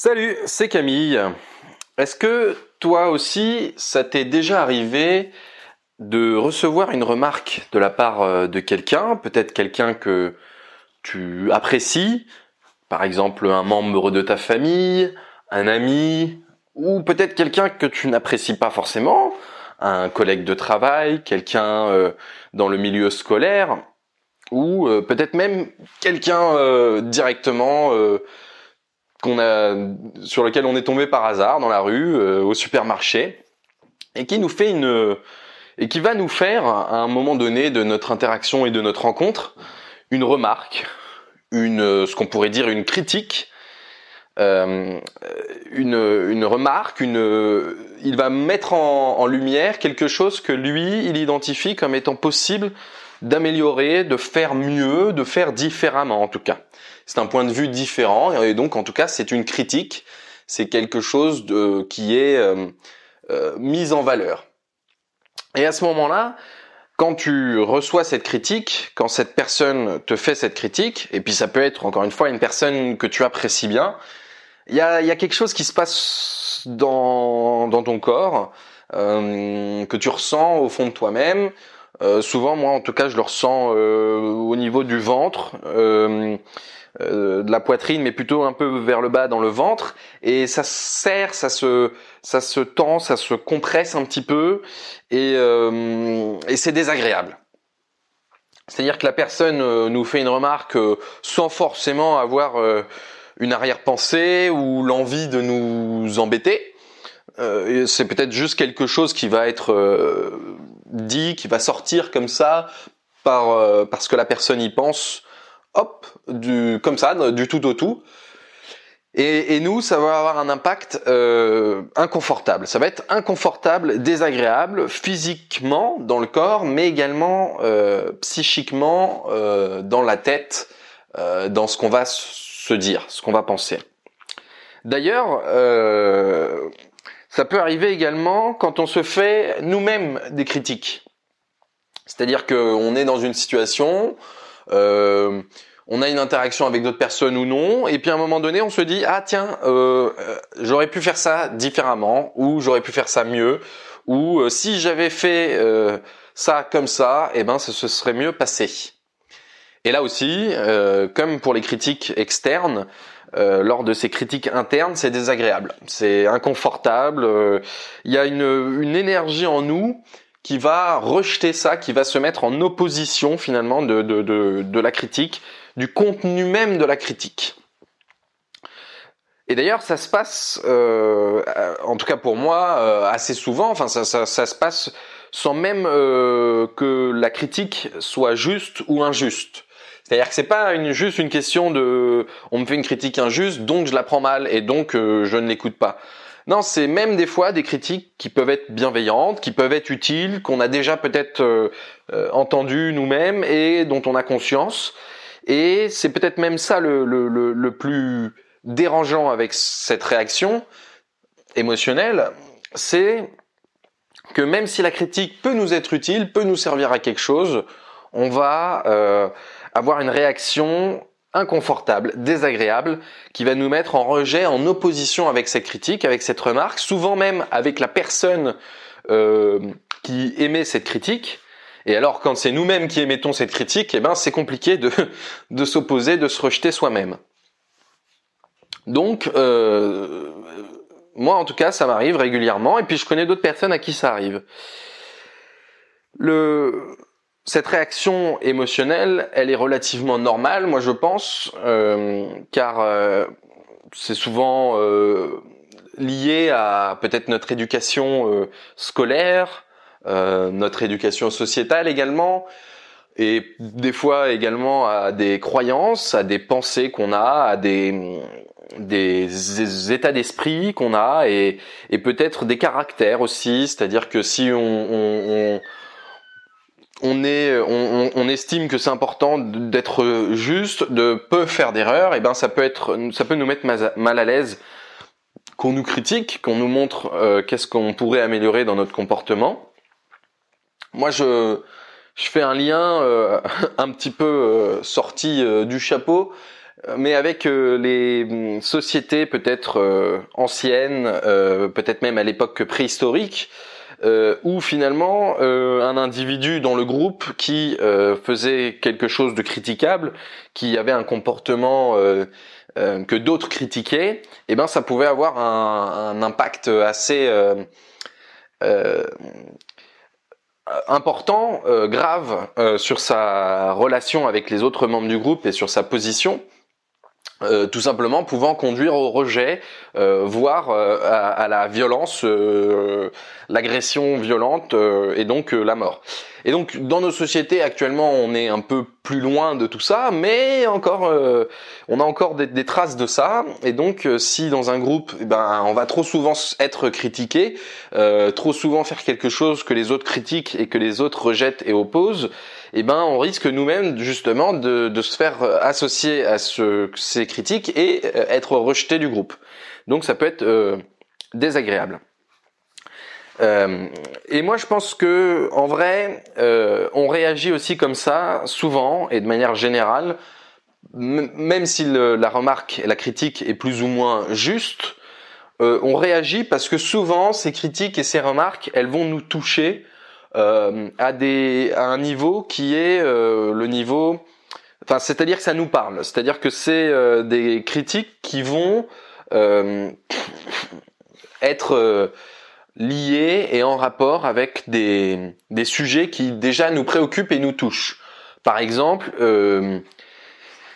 Salut, c'est Camille. Est-ce que toi aussi, ça t'est déjà arrivé de recevoir une remarque de la part euh, de quelqu'un, peut-être quelqu'un que tu apprécies, par exemple un membre de ta famille, un ami, ou peut-être quelqu'un que tu n'apprécies pas forcément, un collègue de travail, quelqu'un euh, dans le milieu scolaire, ou euh, peut-être même quelqu'un directement qu'on a, sur lequel on est tombé par hasard dans la rue, euh, au supermarché, et qui nous fait une, et qui va nous faire, à un moment donné de notre interaction et de notre rencontre, une remarque, une, ce qu'on pourrait dire une critique, euh, une, une remarque, une, il va mettre en, en lumière quelque chose que lui, il identifie comme étant possible d'améliorer, de faire mieux, de faire différemment en tout cas. C'est un point de vue différent et donc en tout cas c'est une critique, c'est quelque chose qui est euh, euh, mis en valeur. Et à ce moment-là, quand tu reçois cette critique, quand cette personne te fait cette critique, et puis ça peut être encore une fois une personne que tu apprécies bien, il y a, quelque chose qui se passe dans, ton corps, euh, que tu ressens au fond de toi-même, euh, souvent, moi, en tout cas, je le ressens au niveau du ventre, euh, de la poitrine, mais plutôt un peu vers le bas dans le ventre, et ça serre, ça se, ça se tend, ça se compresse un petit peu, et, et c'est désagréable. C'est-à-dire que la personne nous fait une remarque sans forcément avoir une arrière-pensée ou l'envie de nous embêter. c'est peut-être juste quelque chose qui va être dit, qui va sortir comme ça par euh, parce que la personne y pense, hop, du comme ça, du tout au tout. Et, et nous, ça va avoir un impact euh, inconfortable. Ça va être inconfortable, désagréable, physiquement dans le corps, mais également euh, psychiquement euh, dans la tête, euh, dans ce qu'on va se dire, ce qu'on va penser. D'ailleurs, euh, ça peut arriver également quand on se fait nous-mêmes des critiques. C'est-à-dire qu'on est dans une situation, euh, on a une interaction avec d'autres personnes ou non, et puis à un moment donné, on se dit ah tiens, euh, euh j'aurais pu faire ça différemment, ou j'aurais pu faire ça mieux, ou euh, si j'avais fait euh, ça comme ça, eh ben ça se serait mieux passé. Et là aussi, comme pour les critiques externes, euh, lors de ces critiques internes, c'est désagréable, c'est inconfortable. Euh, il y a une, une, énergie en nous qui va rejeter ça, qui va se mettre en opposition finalement de, de, de, la critique, du contenu même de la critique. Et d'ailleurs, ça se passe, euh, en tout cas pour moi, euh, assez souvent. Enfin, ça, ça, se passe sans même euh, que la critique soit juste ou injuste. C'est-à-dire que c'est pas juste une question de on me fait une critique injuste, donc je la prends mal et donc euh, je ne l'écoute pas. Non, c'est même des fois des critiques qui peuvent être bienveillantes, qui peuvent être utiles, qu'on a déjà peut-être euh, euh entendu nous-mêmes et dont on a conscience. Et c'est peut-être même ça le, plus dérangeant avec cette réaction émotionnelle, c'est que même si la critique peut nous être utile, peut nous servir à quelque chose, on va euh, avoir une réaction inconfortable, désagréable, qui va nous mettre en rejet, en opposition avec cette critique, avec cette remarque, souvent même avec la personne euh, qui émet cette critique. Et alors, quand c'est nous-mêmes qui émettons cette critique, eh ben, c'est compliqué de, de s'opposer, de se rejeter soi-même. Donc, euh, moi, en tout cas, ça m'arrive régulièrement, et puis je connais d'autres personnes à qui ça arrive. Le, cette réaction émotionnelle, elle est relativement normale, moi je pense, euh, car euh, c'est souvent euh, lié à peut-être notre éducation euh, scolaire, euh, notre éducation sociétale également, et des fois également à des croyances, à des pensées qu'on a, à des, des états d'esprit qu'on a, et, et peut-être des caractères aussi, c'est-à-dire que si on, on, on on est, on, estime que c'est important d'être juste, de peu faire d'erreurs, et ben ça peut être, ça peut nous mettre mal à l'aise qu'on nous critique, qu'on nous montre euh, qu'est-ce qu'on pourrait améliorer dans notre comportement. Moi, je, je fais un lien euh, un petit peu euh, sorti du chapeau, mais avec les hum, sociétés peut-être anciennes, peut-être même à l'époque préhistorique, euh, où finalement euh, un individu dans le groupe qui euh, faisait quelque chose de critiquable, qui avait un comportement euh, que d'autres critiquaient, eh ben ça pouvait avoir un, impact assez important, grave sur sa relation avec les autres membres du groupe et sur sa position. Tout simplement pouvant conduire au rejet, voire euh, à, la violence, l'agression violente et donc la mort. Et donc dans nos sociétés actuellement, on est un peu plus loin de tout ça, mais encore, on a encore des, traces de ça. Et donc si dans un groupe, eh ben on va trop souvent être critiqué, trop souvent faire quelque chose que les autres critiquent et que les autres rejettent et opposent, eh ben on risque nous-mêmes justement de, de, se faire associer à ce, ces critiques et euh, être rejeté du groupe. Donc ça peut être euh, désagréable. Euh, et moi je pense que en vrai, euh, on réagit aussi comme ça souvent et de manière générale, même si la remarque et la critique est plus ou moins juste, on réagit parce que souvent ces critiques et ces remarques, elles vont nous toucher à des à un niveau qui est le niveau enfin c'est-à-dire que ça nous parle c'est-à-dire que c'est des critiques qui vont être liées et en rapport avec des des sujets qui déjà nous préoccupent et nous touchent. Par exemple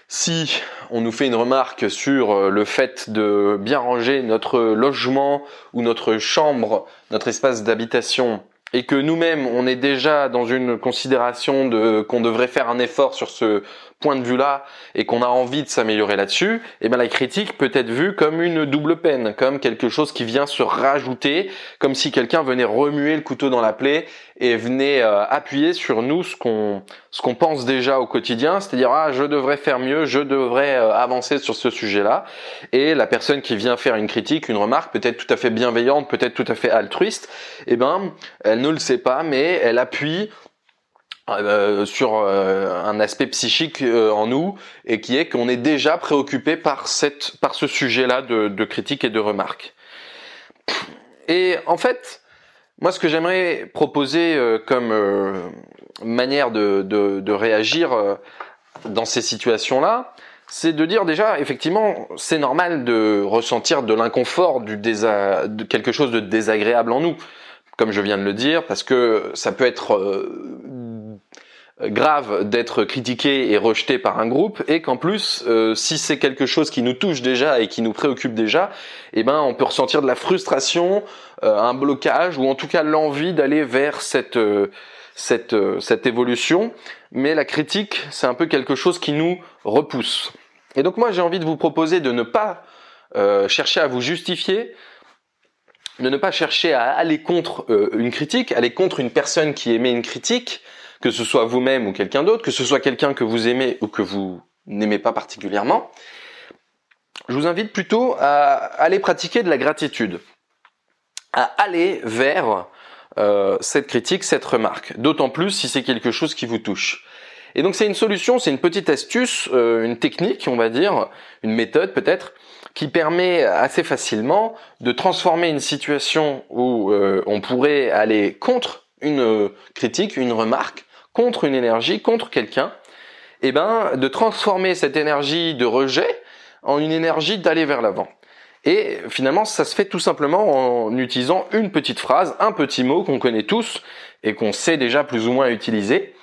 si on nous fait une remarque sur le fait de bien ranger notre logement ou notre chambre, notre espace d'habitation et que nous-mêmes on est déjà dans une considération de qu'on devrait faire un effort sur ce point de vue-là et qu'on a envie de s'améliorer là-dessus, eh bien la critique peut être vue comme une double peine, comme quelque chose qui vient se rajouter, comme si quelqu'un venait remuer le couteau dans la plaie et venait euh, appuyer sur nous ce qu'on ce qu'on pense déjà au quotidien, c'est-à-dire ah je devrais faire mieux, je devrais euh, avancer sur ce sujet-là. Et la personne qui vient faire une critique, une remarque, peut-être tout à fait bienveillante, peut-être tout à fait altruiste, eh ben elle ne le sait pas, mais elle appuie euh, sur euh, un aspect psychique euh, en nous et qui est qu'on est déjà préoccupé par cette par ce sujet-là de, de critique et de remarque. Et en fait, moi ce que j'aimerais proposer comme manière de réagir dans ces situations-là, c'est de dire déjà effectivement c'est normal de ressentir de l'inconfort, du de quelque chose de désagréable en nous, comme je viens de le dire, parce que ça peut être grave d'être critiqué et rejeté par un groupe et qu'en plus euh, si c'est quelque chose qui nous touche déjà et qui nous préoccupe déjà eh ben on peut ressentir de la frustration euh, un blocage ou en tout cas l'envie d'aller vers cette euh, cette cette évolution. Mais la critique c'est un peu quelque chose qui nous repousse. Et donc moi j'ai envie de vous proposer de ne pas chercher à vous justifier de ne pas chercher à aller contre une critique aller contre une personne qui émet une critique que ce soit vous-même ou quelqu'un d'autre, que ce soit quelqu'un que vous aimez ou que vous n'aimez pas particulièrement, je vous invite plutôt à aller pratiquer de la gratitude, à aller vers euh, cette critique, cette remarque, d'autant plus si c'est quelque chose qui vous touche. Et donc c'est une solution, c'est une petite astuce, euh, une technique, on va dire, une méthode peut-être, qui permet assez facilement de transformer une situation où euh, on pourrait aller contre une critique, une remarque, contre une énergie, contre quelqu'un, eh ben de transformer cette énergie de rejet en une énergie d'aller vers l'avant. Et finalement, ça se fait tout simplement en utilisant une petite phrase, un petit mot qu'on connaît tous et qu'on sait déjà plus ou moins utiliser.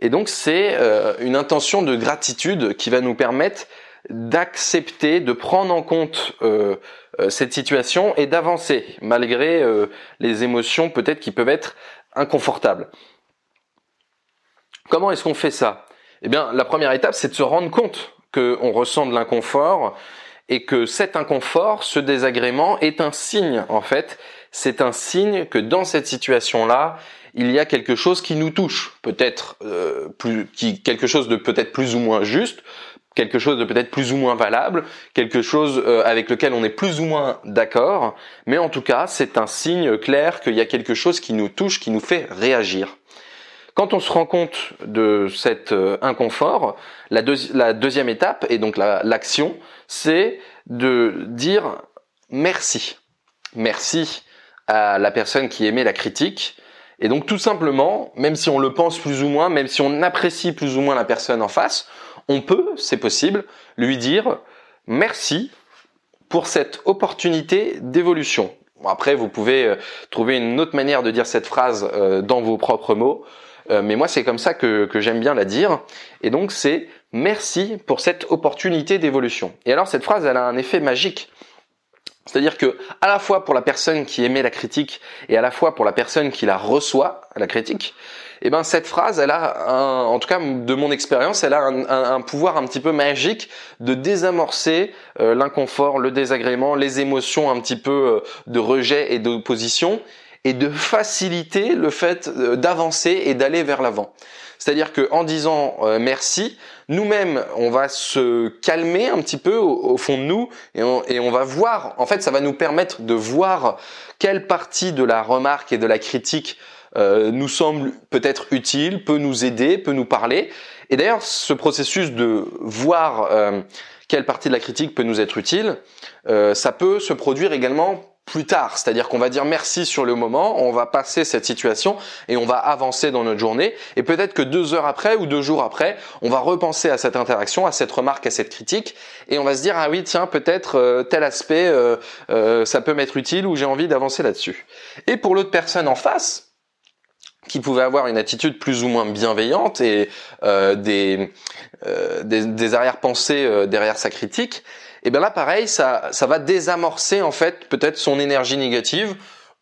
Et donc c'est euh, une intention de gratitude qui va nous permettre d'accepter, de prendre en compte euh, euh, cette situation et d'avancer malgré les émotions peut-être qui peuvent être inconfortables. Comment est-ce qu'on fait ça? Eh bien, la première étape, c'est de se rendre compte qu'on ressent de l'inconfort et que cet inconfort, ce désagrément est un signe, en fait. C'est un signe que dans cette situation-là, il y a quelque chose qui nous touche, peut-être euh, plus, quelque chose de peut-être plus ou moins juste, quelque chose de peut-être plus ou moins valable, quelque chose euh, avec lequel on est plus ou moins d'accord, mais en tout cas, c'est un signe clair qu'il y a quelque chose qui nous touche, qui nous fait réagir. Quand on se rend compte de cet inconfort, la, deuxième étape et donc l'action, c'est de dire merci. Merci à la personne qui émet la critique. Et donc tout simplement, même si on le pense plus ou moins, même si on apprécie plus ou moins la personne en face, on peut, c'est possible, lui dire merci pour cette opportunité d'évolution. Après, vous pouvez euh, trouver une autre manière de dire cette phrase euh, dans vos propres mots, euh, mais moi c'est comme ça que, que j'aime bien la dire. Et donc c'est merci pour cette opportunité d'évolution. Et alors cette phrase, elle a un effet magique. C'est-à-dire que à la fois pour la personne qui émet la critique et à la fois pour la personne qui la reçoit, la critique, eh ben cette phrase, elle a, un, en tout cas de mon expérience, elle a un, pouvoir un petit peu magique de désamorcer euh, l'inconfort, le désagrément, les émotions un petit peu euh, de rejet et d'opposition, et de faciliter le fait euh, d'avancer et d'aller vers l'avant. C'est-à-dire que en disant merci, nous-mêmes, on va se calmer un petit peu au, fond de nous et on, va voir, en fait, ça va nous permettre de voir quelle partie de la remarque et de la critique euh, nous semble peut-être utile, peut nous aider, peut nous parler. Et d'ailleurs, ce processus de voir euh, quelle partie de la critique peut nous être utile, euh, ça peut se produire également plus tard, c'est-à-dire qu'on va dire merci sur le moment, on va passer cette situation et on va avancer dans notre journée. Et peut-être que deux heures après ou deux jours après, on va repenser à cette interaction, à cette remarque, à cette critique, et on va se dire ah oui tiens peut-être euh, tel aspect euh, euh, ça peut m'être utile ou j'ai envie d'avancer là-dessus. Et pour l'autre personne en face, qui pouvait avoir une attitude plus ou moins bienveillante et des, des, des arrière-pensées derrière sa critique, et bien là pareil, ça, ça va désamorcer en fait peut-être son énergie négative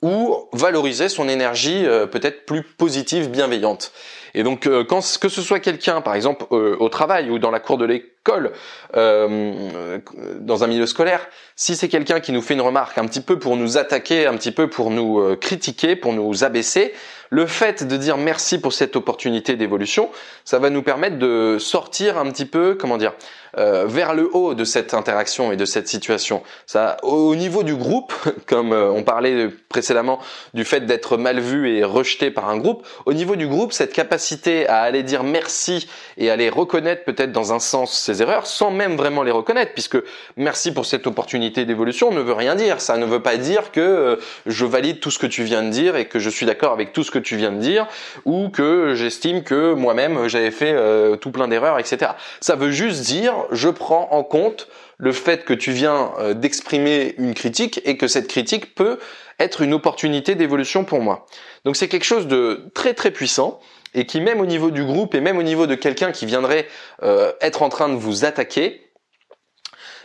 ou valoriser son énergie euh, peut-être plus positive, bienveillante. Et donc euh, que ce soit quelqu'un, par exemple euh, au travail ou dans la cour de l'école, dans un milieu scolaire, si c'est quelqu'un qui nous fait une remarque un petit peu pour nous attaquer, un petit peu pour nous critiquer, pour nous abaisser, le fait de dire merci pour cette opportunité d'évolution, ça va nous permettre de sortir un petit peu, comment dire, euh, vers le haut de cette interaction et de cette situation. Ça, au niveau du groupe, comme euh, on parlait précédemment du fait d'être mal vu et rejeté par un groupe, au niveau du groupe, cette capacité à aller dire merci et à les reconnaître peut-être dans un sens ses erreurs, sans même vraiment les reconnaître, puisque merci pour cette opportunité d'évolution ne veut rien dire. Ça ne veut pas dire que euh, je valide tout ce que tu viens de dire et que je suis d'accord avec tout ce que tu viens de dire, ou que j'estime que moi-même j'avais fait tout plein d'erreurs, etc. Ça veut juste dire je prends en compte le fait que tu viens euh, d'exprimer une critique et que cette critique peut être une opportunité d'évolution pour moi. Donc c'est quelque chose de très très puissant et qui même au niveau du groupe et même au niveau de quelqu'un qui viendrait euh, être en train de vous attaquer,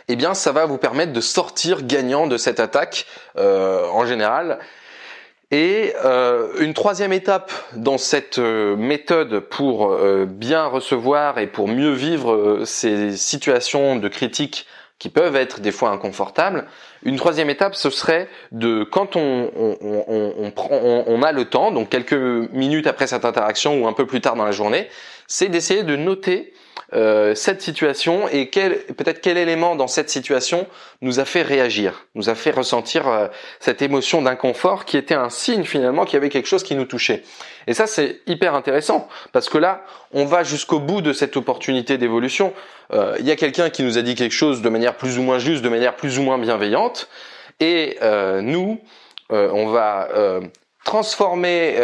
eh bien ça va vous permettre de sortir gagnant de cette attaque euh, en général. Et euh, une troisième étape dans cette méthode pour bien recevoir et pour mieux vivre ces situations de critique qui peuvent être des fois inconfortables, une troisième étape, ce serait de quand on, on, on, on, a le temps, donc quelques minutes après cette interaction ou un peu plus tard dans la journée, c'est d'essayer de noter euh, cette situation et quel, peut-être quel élément dans cette situation nous a fait réagir, nous a fait ressentir euh, cette émotion d'inconfort qui était un signe finalement qu'il y avait quelque chose qui nous touchait. Et ça c'est hyper intéressant parce que là on va jusqu'au bout de cette opportunité d'évolution. Euh, il y a quelqu'un qui nous a dit quelque chose de manière plus ou moins juste, de manière plus ou moins bienveillante, et nous on va transformer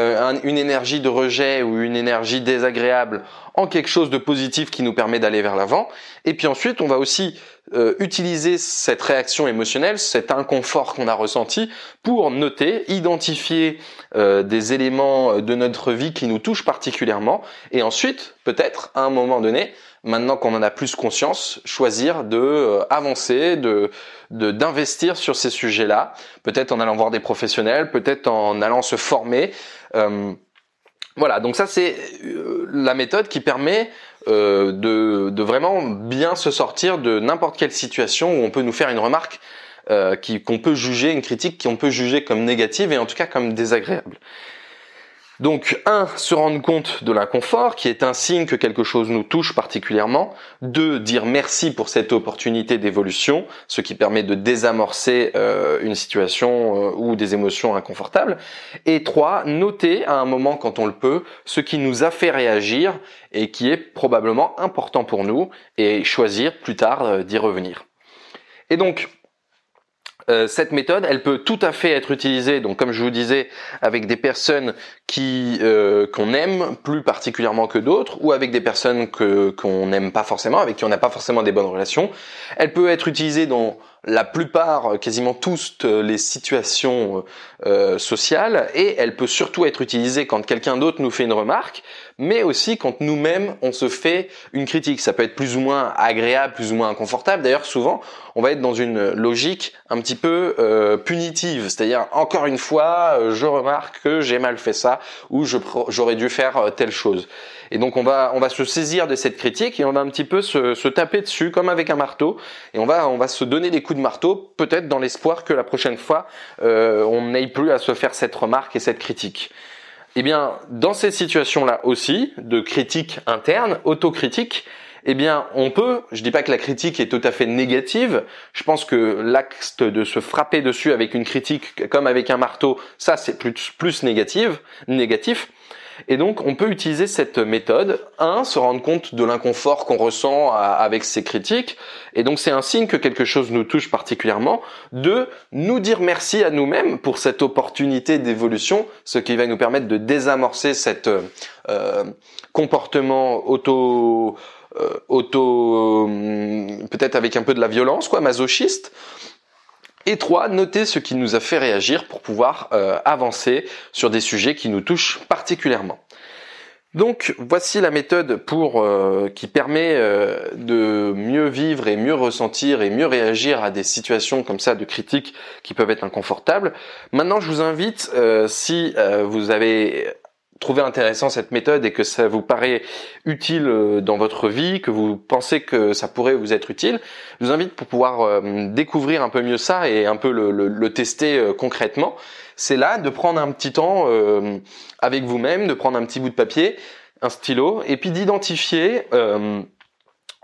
une énergie de rejet ou une énergie désagréable en quelque chose de positif qui nous permet d'aller vers l'avant. Et puis ensuite, on va aussi euh, utiliser cette réaction émotionnelle, cet inconfort qu'on a ressenti, pour noter, identifier euh, des éléments de notre vie qui nous touchent particulièrement, et ensuite, peut-être, à un moment donné, maintenant qu'on en a plus conscience, choisir de euh, avancer, de d'investir sur ces sujets-là, peut-être en allant voir des professionnels, peut-être en allant se former. Voilà, donc ça c'est euh, la méthode qui permet euh, de, vraiment bien se sortir de n'importe quelle situation où on peut nous faire une remarque euh, qu'on peut juger, une critique qu'on peut juger comme négative et en tout cas comme désagréable. Donc, un, se rendre compte de l'inconfort, qui est un signe que quelque chose nous touche particulièrement. Deux, dire merci pour cette opportunité d'évolution, ce qui permet de désamorcer euh, une situation euh, ou des émotions inconfortables. Et trois, noter à un moment quand on le peut ce qui nous a fait réagir et qui est probablement important pour nous et choisir plus tard euh, d'y revenir. Et donc, euh, cette méthode, elle peut tout à fait être utilisée, donc comme je vous disais, avec des personnes qui euh, qu'on aime plus particulièrement que d'autres, ou avec des personnes que qu'on n'aime pas forcément, avec qui on n'a pas forcément des bonnes relations. Elle peut être utilisée dans la plupart, quasiment toutes les situations euh, sociales, et elle peut surtout être utilisée quand quelqu'un d'autre nous fait une remarque, mais aussi quand nous-mêmes on se fait une critique. Ça peut être plus ou moins agréable, plus ou moins inconfortable. D'ailleurs, souvent, on va être dans une logique un petit peu euh, punitive, c'est-à-dire encore une fois, euh, je remarque que j'ai mal fait ça ou j'aurais dû faire euh, telle chose. Et donc on va on va se saisir de cette critique et on va un petit peu se, se taper dessus comme avec un marteau et on va on va se donner des coups de marteau peut-être dans l'espoir que la prochaine fois on n'aille plus à se faire cette remarque et cette critique. Eh bien, dans ces situations-là aussi, de critique interne, autocritique, eh bien, on peut, je dis pas que la critique est tout à fait négative, je pense que l'acte de se frapper dessus avec une critique comme avec un marteau, ça c'est plus, plus négatif, négatif, et donc, on peut utiliser cette méthode. Un, se rendre compte de l'inconfort qu'on ressent avec ces critiques. Et donc, c'est un signe que quelque chose nous touche particulièrement. Deux, nous dire merci à nous-mêmes pour cette opportunité d'évolution, ce qui va nous permettre de désamorcer cet euh, comportement auto, euh, auto, euh, peut-être avec un peu de la violence, quoi, masochiste. Et trois, noter ce qui nous a fait réagir pour pouvoir euh, avancer sur des sujets qui nous touchent particulièrement. Donc voici la méthode pour euh, qui permet euh, de mieux vivre et mieux ressentir et mieux réagir à des situations comme ça de critiques qui peuvent être inconfortables. Maintenant, je vous invite, si vous avez trouvez intéressant cette méthode et que ça vous paraît utile euh, dans votre vie, que vous pensez que ça pourrait vous être utile, je vous invite pour pouvoir euh, découvrir un peu mieux ça et un peu le, tester euh, concrètement, c'est là de prendre un petit temps avec vous-même, de prendre un petit bout de papier, un stylo, et puis d'identifier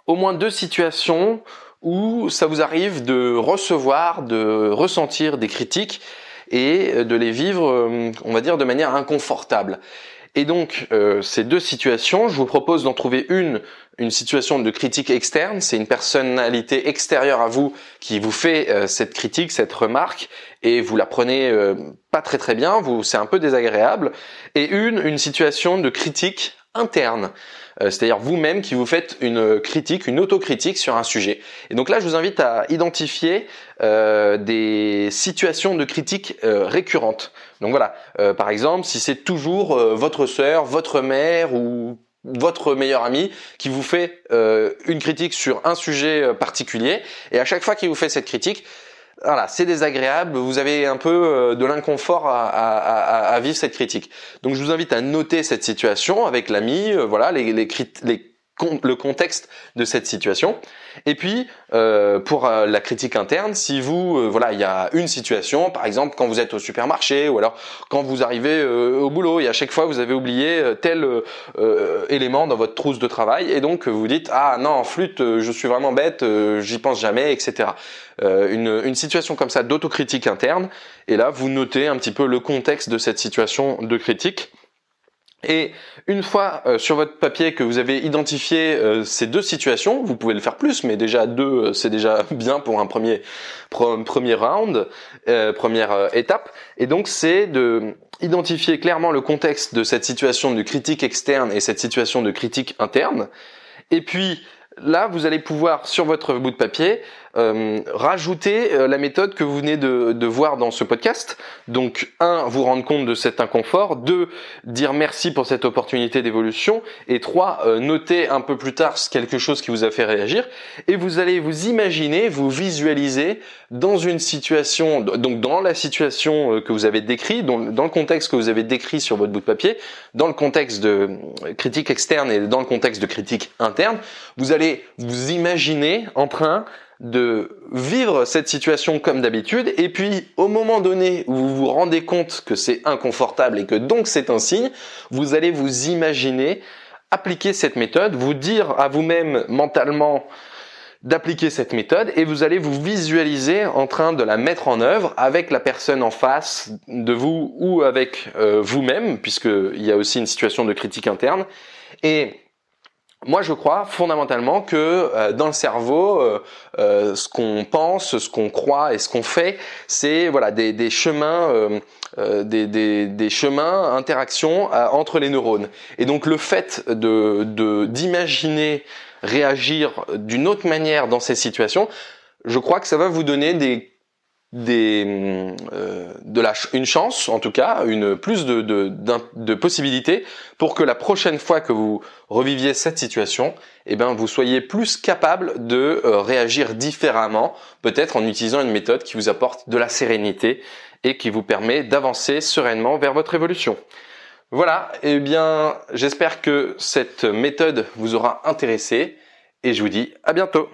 au moins deux situations où ça vous arrive de recevoir, de ressentir des critiques et euh, de les vivre, euh, on va dire, de manière inconfortable. Et donc, euh, ces deux situations, je vous propose d'en trouver une, une situation de critique externe, c'est une personnalité extérieure à vous qui vous fait cette critique, cette remarque, et vous la prenez pas très très bien, vous c'est un peu désagréable, et une, une situation de critique interne. Euh, c'est-à-dire vous-même qui vous faites une critique, une autocritique sur un sujet. Et donc là, je vous invite à identifier euh, des situations de critique euh, récurrentes. Donc voilà, par exemple, si c'est toujours votre sœur, votre mère ou votre meilleur ami qui vous fait une critique sur un sujet particulier, et à chaque fois qu'il vous fait cette critique, voilà, c'est désagréable, vous avez un peu euh, de l'inconfort à, vivre cette critique. Donc je vous invite à noter cette situation avec l'ami, euh, voilà, les, les, les le contexte de cette situation. Et puis euh, pour euh, la critique interne, si vous euh, voilà, il y a une situation, par exemple quand vous êtes au supermarché ou alors quand vous arrivez au boulot et à chaque fois vous avez oublié tel élément dans votre trousse de travail et donc vous dites ah non flûte je suis vraiment bête, j'y pense jamais, etc. Une, une situation comme ça d'autocritique interne et là vous notez un petit peu le contexte de cette situation de critique et une fois euh, sur votre papier que vous avez identifié euh, ces deux situations, vous pouvez le faire plus, mais déjà deux, euh, c'est déjà bien pour un premier premier round, première étape. Et donc c'est de identifier clairement le contexte de cette situation de critique externe et cette situation de critique interne. Et puis là, vous allez pouvoir sur votre bout de papier euh, rajouter euh, la méthode que vous venez de, de, voir dans ce podcast. Donc, un, vous rendre compte de cet inconfort. Deux, dire merci pour cette opportunité d'évolution. Et trois, euh, noter un peu plus tard quelque chose qui vous a fait réagir. Et vous allez vous imaginer, vous visualiser dans une situation, donc dans la situation que vous avez décrit, dans, dans le contexte que vous avez décrit sur votre bout de papier, dans le contexte de critique externe et dans le contexte de critique interne, vous allez vous imaginer en train de vivre cette situation comme d'habitude. Et puis au moment donné où vous vous rendez compte que c'est inconfortable et que donc c'est un signe, vous allez vous imaginer appliquer cette méthode, vous dire à vous-même mentalement d'appliquer cette méthode et vous allez vous visualiser en train de la mettre en œuvre avec la personne en face de vous ou avec euh, vous-même puisqu'il y a aussi une situation de critique interne. Et moi, je crois fondamentalement que euh, dans le cerveau, euh, euh, ce qu'on pense, ce qu'on croit et ce qu'on fait, c'est voilà des, chemins, des, des, chemins, interactions entre les neurones. Et donc, le fait de d'imaginer réagir d'une autre manière dans ces situations, je crois que ça va vous donner des euh, de la, une chance, en tout cas, une plus de, de, de, possibilités pour que la prochaine fois que vous reviviez cette situation, eh ben, vous soyez plus capable de euh, réagir différemment, peut-être en utilisant une méthode qui vous apporte de la sérénité et qui vous permet d'avancer sereinement vers votre évolution. Voilà, eh bien, j'espère que cette méthode vous aura intéressé et je vous dis à bientôt.